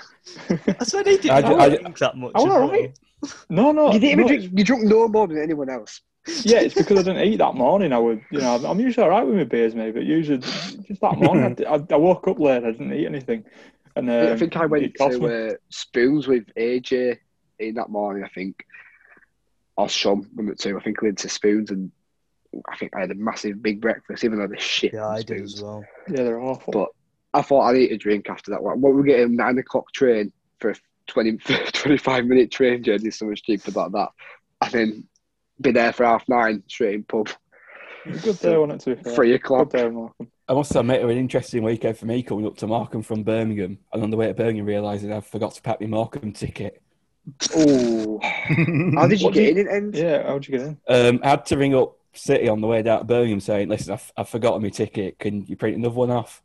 I said he didn't I ju- I ju- drink that much. I as alright. No, no, You didn't no, even drink. You drunk no more than anyone else. Yeah, it's because I didn't eat that morning. I would, you know, I'm usually all right with my beers, mate, but usually just that morning, I, I, I woke up late. I didn't eat anything, and um, I think I went it cost me. to uh, Spoons with AJ in that morning. I think, or some one of the two. I think we went to Spoons and I think I had a massive big breakfast, even though the shit. Yeah, I in did as well. Yeah, they're awful. But I thought I'd eat a drink after that one. What we get a nine o'clock train for a 20, <laughs> 25 minute train journey is so much cheaper than that. And then be there for half nine, straight in pub, Good day, wasn't it? To be fair. three Good day, Malcolm. I must admit, it was an interesting weekend for me coming up to Morecambe from Birmingham, and on the way to Birmingham, realising I forgot to pack my Morecambe ticket. Oh, how did you What get did in it? End? Yeah, how'd you get in? Um, I had to ring up City on the way down to Birmingham saying, "Listen, I've, I've forgotten my ticket. Can you print another one off?"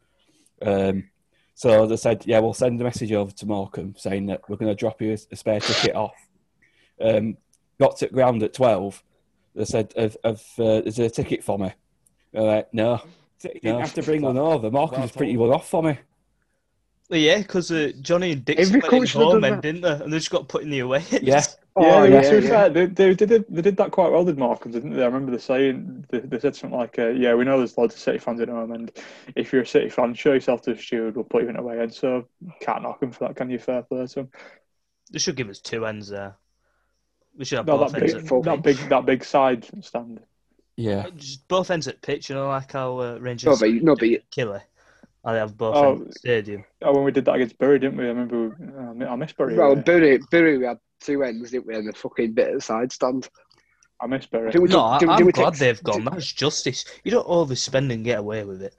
Um, so they said, "Yeah, we'll send a message over to Morecambe saying that we're going to drop you a, a spare ticket off." Um, got to ground at twelve. They said, have, have, uh, "Is there a ticket for me?" I'm "No." You didn't No. have to bring one <laughs> over. Morecambe was pretty well off for me. Well, yeah, because uh, Johnny and Dixon Every went coach in home done end, didn't they? And they just got put in the away. end. <laughs> Yeah. Oh, yeah, yeah, yeah. fair, they, they, did they did that quite well, did Morecambe, didn't they? I remember the saying, they, they said something like, uh, yeah, we know there's loads of City fans at home, and if you're a City fan, show yourself to the steward, we'll put you in away And So, can't knock them for that, can you? Fair play to them. They should give us two ends there. We should have No, both that ends big, at full that big, that big side stand. Yeah. Just both ends at pitch, you know, like how uh, No, Rangers but you- no, but you- killer. I have both Oh. in the stadium. Oh, when we did that against Bury, didn't we? I remember. we- uh, I mi- miss Bury. Well, away. Bury, Bury, we had two ends, didn't we? And the fucking bit at the side stand. I miss Bury. I think we No, took- I, did- I'm did glad take- they've gone. did- That's justice. You don't overspend and get away with it.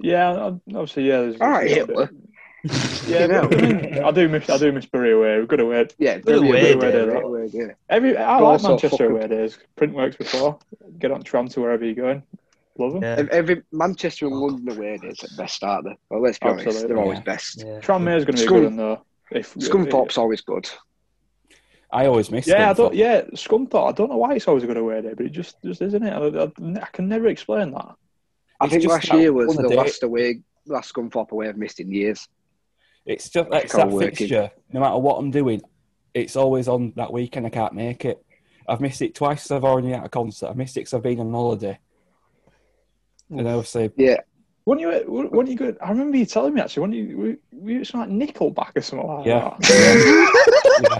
Yeah, obviously, yeah. There's, All right, there's- Hitler. Yeah, You know. but, <clears throat> I, do miss. I do miss Bury away. We've got away. Yeah, Good Bury away away, day, away, away, yeah. Every I like Manchester fucking- away days. Print works before. Get on tram to wherever you're going. Love them. Yeah. Every Manchester and oh, London away days at best, aren't they? Well, let's be honest, they're always yeah. best. yeah. Tranmere's going to be a Scum- good one though. If Scunthorpe's always good. I always miss. It. Yeah, I Scunthorpe. don't. Yeah, Scunthorpe. I don't know why it's always a good away day, but it just just isn't it? I, I, I can never explain that. I It's think last year was the day- last away, last Scunthorpe away I've missed in years. It's just it's Can't that work it. fixture. No matter what I'm doing, it's always on that weekend. I can't make it. I've missed it twice. I've already had a concert. I've missed it because I've been on holiday. And obviously, Yeah, When you when you go, I remember you telling me actually when you we, we it's like Nickelback or something like Yeah. that. yeah.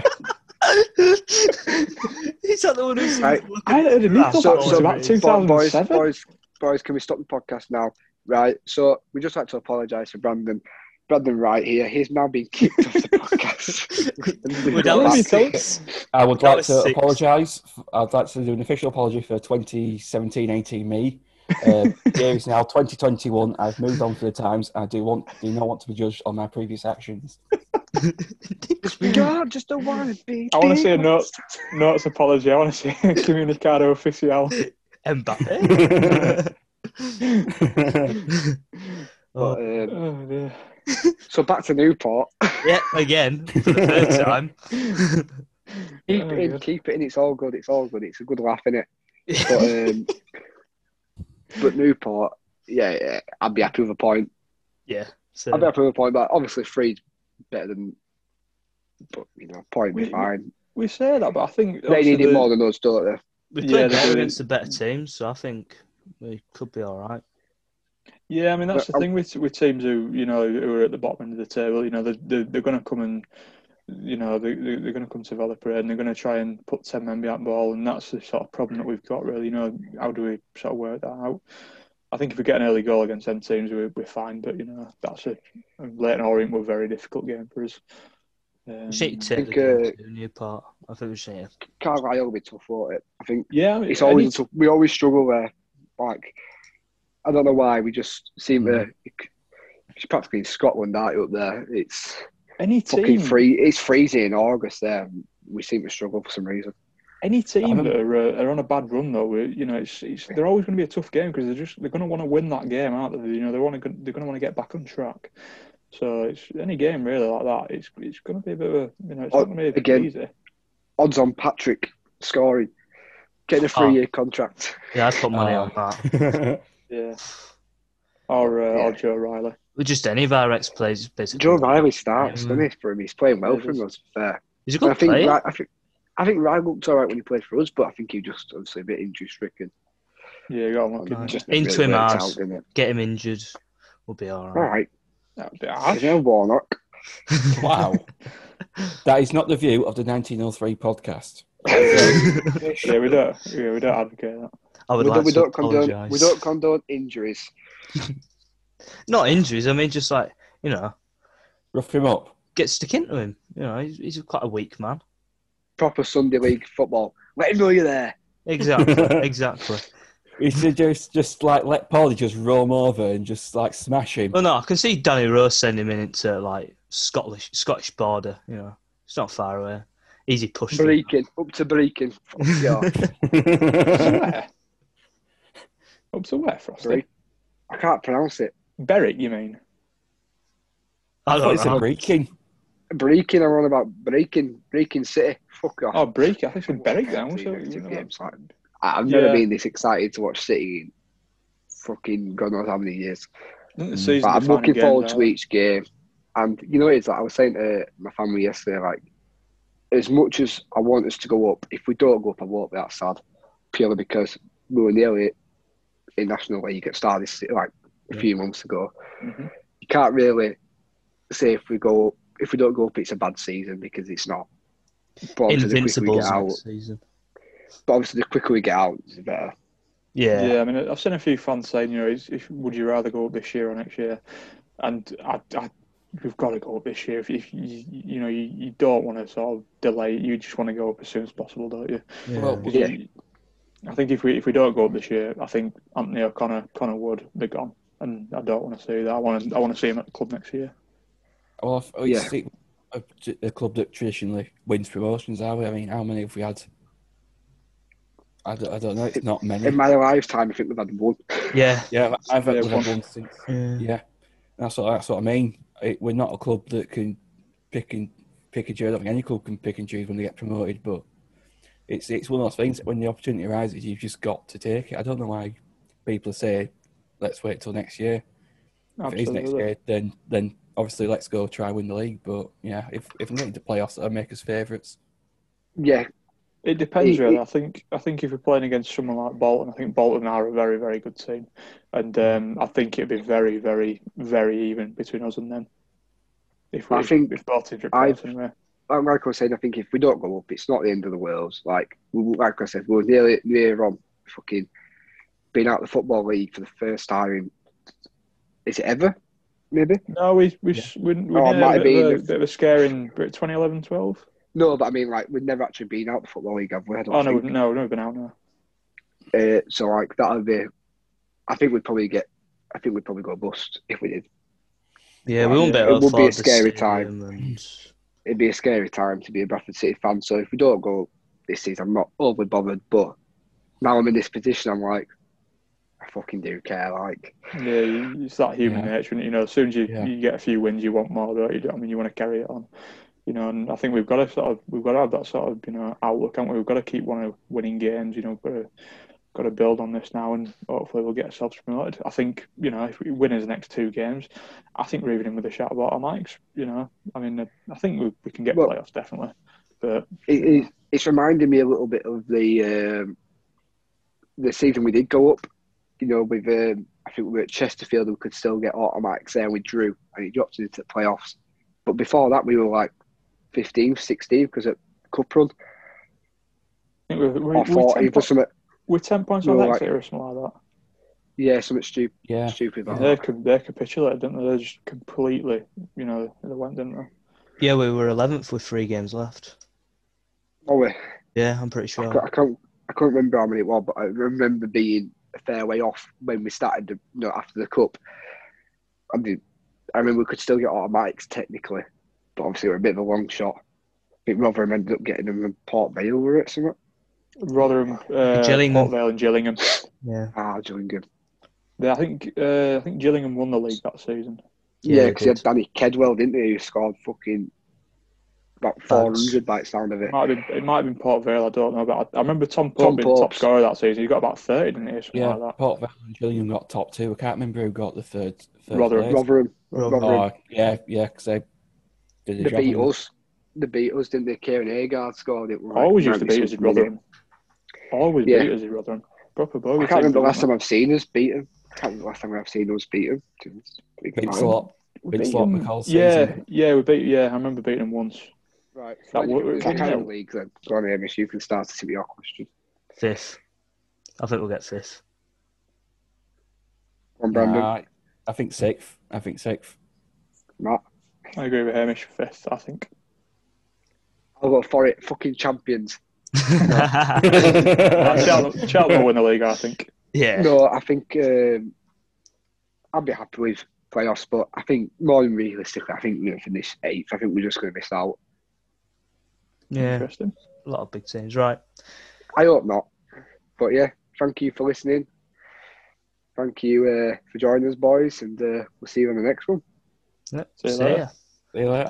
<laughs> Is that the one who's Right. I heard of ah, That's Nickelback so, so about boys, 2007. boys, boys, can we stop the podcast now? Right. So we just like to apologise for Brandon. Brandon Wright here. He's now been kicked off the podcast. We're down Let me to tell- six. I would That like to apologise. I'd like to do an official apology for 2017-18 me. Um, the year is now 2021. I've moved on for the times. I do want do not want to be judged on my previous actions. <laughs> God, just don't want to be. I want to see a big. notes notes apology. I want to see a Communicado official. Mbappe. <laughs> But, oh, um, Oh dear. so back to Newport. yeah, again <laughs> for the third time. Keep Oh, it in, good. keep it in. It's all good. It's all good. It's a good laugh in it. But um, but Newport, yeah, yeah, I'd be happy with a point. yeah. So, I'd be happy with a point. But obviously, three's better than. But you know, point be fine. We say that, but I think They obviously need it more than us, don't they? we yeah, played they better against the better teams, so I think we could be all right. Yeah, I mean that's But the I- thing with with teams who you know who are at the bottom end of the table. You know they're they're, they're going to come and you know they they're, they're going to come to Valley Parade and they're going to try and put ten men behind the ball, and that's the sort of problem that we've got. Really, you know, how do we sort of work that out? I think if we get an early goal against them teams, we're, we're fine. But you know, that's a Leyton Orient were a very difficult game for us. Um, We should take the think, game uh, to Newport. I think we should. Carlisle will be tough for it. I think yeah, I it's always any- a tough, we always struggle there. Like I don't know why we just seem Mm. to. It's practically in Scotland, aren't you, up there? It's any fucking team free. It's freezing in August there. We seem to struggle for some reason. Any team that are, uh, are on a bad run though, we- you know, it's, it's they're always going to be a tough game because they're just they're going to want to win that game, aren't they? You know, they want to they're going to want to get back on track. So it's any game really like that. It's it's going to be a bit of a you know, it's Oh, not going to be again- easy. Odds on Patrick scoring, getting a Oh. three-year contract. Yeah, I'd put money Oh. on that. <laughs> Yeah. Or uh, or Joe Riley. With just any of our ex players, basically. Joe Riley starts, Yeah. doesn't he? For him, he's playing well Yeah, for us, fair. He's a And I think player. I think I think Riley looked all right when he played for us, but I think he just obviously a bit injury stricken. Yeah, you got him. And Looking, just Into really him worked hard. out. Get him injured. We'll be all All right. right, that would be harsh. yeah, Warnock. <laughs> wow, that is not the view of the 1903 podcast. <laughs> Yeah, we don't. Yeah, we don't advocate that. I would we, like don't, we don't condone. We don't condone injuries. <laughs> Not injuries. I mean, just like you know, Rough him up. get stuck into him. You know, he's, he's quite a weak man. Proper Sunday league football. Let him know you're there. Exactly. <laughs> exactly. He should just just like let Paulie just roam over and just like smash him. Well, no, I can see Danny Rose sending him in into like Scottish Scottish border. You know, it's not far away. Easy push. Breaking up to breaking. Yeah, <laughs> <laughs> Up to where? Up to where, Frosty? I can't pronounce it. Berwick, you mean? I I thought don't it's a breaking. Breaking. I'm on about breaking. Breaking City. Fuck off. Oh, Break. I think it's Berwick then. What's Two it- negative you know, games, like- I- I've never Yeah. been this excited to watch City in fucking God knows how many years. the mm. But I'm looking games, forward to each game. And you know, it's like I was saying to my family yesterday, like as much as I want us to go up, if we don't go up, I won't be that sad. Purely because we were nearly in National League at start this like a few months ago. they? Mhm. You can't really say if we go if we don't go up, it's a bad season because it's not. But obviously, the quicker we get out, season. but obviously the quicker we get out, the better. Yeah. Yeah, I mean, I've seen a few fans saying, you know, is, if, would you rather go up this year or next year? And I, I, we've got to go up this year. If, if you, you know, you, you don't want to sort of delay, you just want to go up as soon as possible, don't you? Yeah. Well, 'Cause Yeah. you- I think if we if we don't go up this year, I think Anthony O'Connor, Connor Wood, they're gone, and I don't want to see that. I want to I want to see him at the club next year. Well, if- oh, oh Yeah. it's a, a club that traditionally wins promotions, are we? I mean, how many have we had? I don't, I don't know. It's not many. In my lifetime, I think we've had one. Yeah. <laughs> Yeah, I've Yeah, had one. one since. Yeah. Yeah, that's what that's what I mean. It, we're not a club that can pick and pick and choose. I don't think any club can pick and choose when they get promoted, but it's it's one of those things that when the opportunity arises, you've just got to take it. I don't know why people say, "Let's wait till next year." If it is next year, then then obviously let's go try win the league. But yeah, if if I'm getting to playoffs, that'll make us favourites. Yeah, It depends, really. I think I think if we're playing against someone like Bolton, I think Bolton are a very very good team, and um, I think it'd be very very very even between us and them. If we, I think if Bolton teams are I've- playoffs anyway. like like I was saying, I think if we don't go up, it's not the end of the world. Like, like I said, we were nearly near on fucking being out of the football league for the first time in is it ever? Maybe No, we we s we, we Oh, it had might a have been a, the- bit of a scare in 2011 12. no, but I mean, like we've never actually been out of the football league, have we? I don't Oh no, think. we've, no, we've never been out now. Uh, so like that would be. I think we'd probably get. I think we'd probably go bust if we did. Yeah, we won't be It would be a scary time. And... It'd be a scary time to be a Bradford City fan. So if we don't go this season, I'm not overly bothered. But now I'm in this position, I'm like, I fucking do care. Like, Yeah, you- it's that human Yeah. nature. and You know, as soon as you, Yeah. you get a few wins, you want more, don't you? I mean, you want to carry it on. You know, and I think we've got to sort of we've got to have that sort of you know outlook, haven't we? We've got to keep one of winning games. You know, got to got to build on this now, and hopefully we'll get ourselves promoted. I think you know if we win his next two games, I think we're even in with a shot about our mics. You know, I mean, uh, I think we, we can get Well- playoffs definitely, but it, it, it's reminding me a little bit of the um, the season we did go up. You know, with um, I think we were at Chesterfield, we could still get automatics there. We drew, and it dropped into the playoffs. But before that, we were like 15th, 16th because at cup run I think we're, we're, or we're, 10, or something. we're 10 points we on were like- or something like that. Yeah, something stupid, Yeah, stupid. Like They, that. cap- they capitulated, didn't they? They just completely, you know, they went, didn't they? Yeah, we were 11th with three games left. Oh, wait. Yeah, I'm pretty sure. can't, I can't, I can't remember how many it was, but I remember being a fair way off when we started. The, you know, after the cup, I mean, I remember we could still get automatics technically, but obviously we're a bit of a long shot. I think Rotherham ended up getting them in Port Vale, were it something? Rotherham, uh, Gillingham. Port Vale and Gillingham. Yeah. Ah, Gillingham. Yeah, I think uh, I think Gillingham won the league that season. Yeah, Yeah, because he had. Danny Kedwell, didn't he? Who scored fucking about four hundred by the sound of it. Might have been, it might have been Port Vale. I don't know, but I, I remember Tom Pope Tom being top scorer that season. He got about thirty, didn't he? Something yeah. like that. Port Vale and Gillingham got top two. I can't remember who got the third. third Rotherham. place. Rotherham, Rotherham. Oh, Rotherham. Oh, yeah, yeah, because they did the job on them. Beatles, the Beatles, didn't they? Kieran Agard scored it. like Always used to beat us in something minute. Rotherham. Always Yeah. beat us in Rotherham. Proper I can't remember the last weren't time I've seen us beat him. I can't remember the last time I've seen us beat him. Vince Lott, we? Vince Beat Lott, McCall Yeah, season. yeah, we beat. Yeah, I remember beating them once. Right. That That wo- what kind yeah. of league then? Go on, Hamish. You can start to see your question. Fifth. I think we'll get fifth. Go on, Brandon. Nah, I think sixth. I think sixth. Matt. I agree with Hamish. Fifth, I think. I'll go for it. Fucking champions. <laughs> Cheltenham, Cheltenham will win the league. I think. yeah. No, I think um, I'd be happy with playoffs, but I think more than realistically, I think we're going to finish eighth. I think we're just going to miss out. Yeah. Interesting. A lot of big teams. Right. I hope not. But yeah, thank you for listening. Thank you uh, for joining us, boys, and uh, we'll see you on the next one. Yep. See you See later. ya. See you later.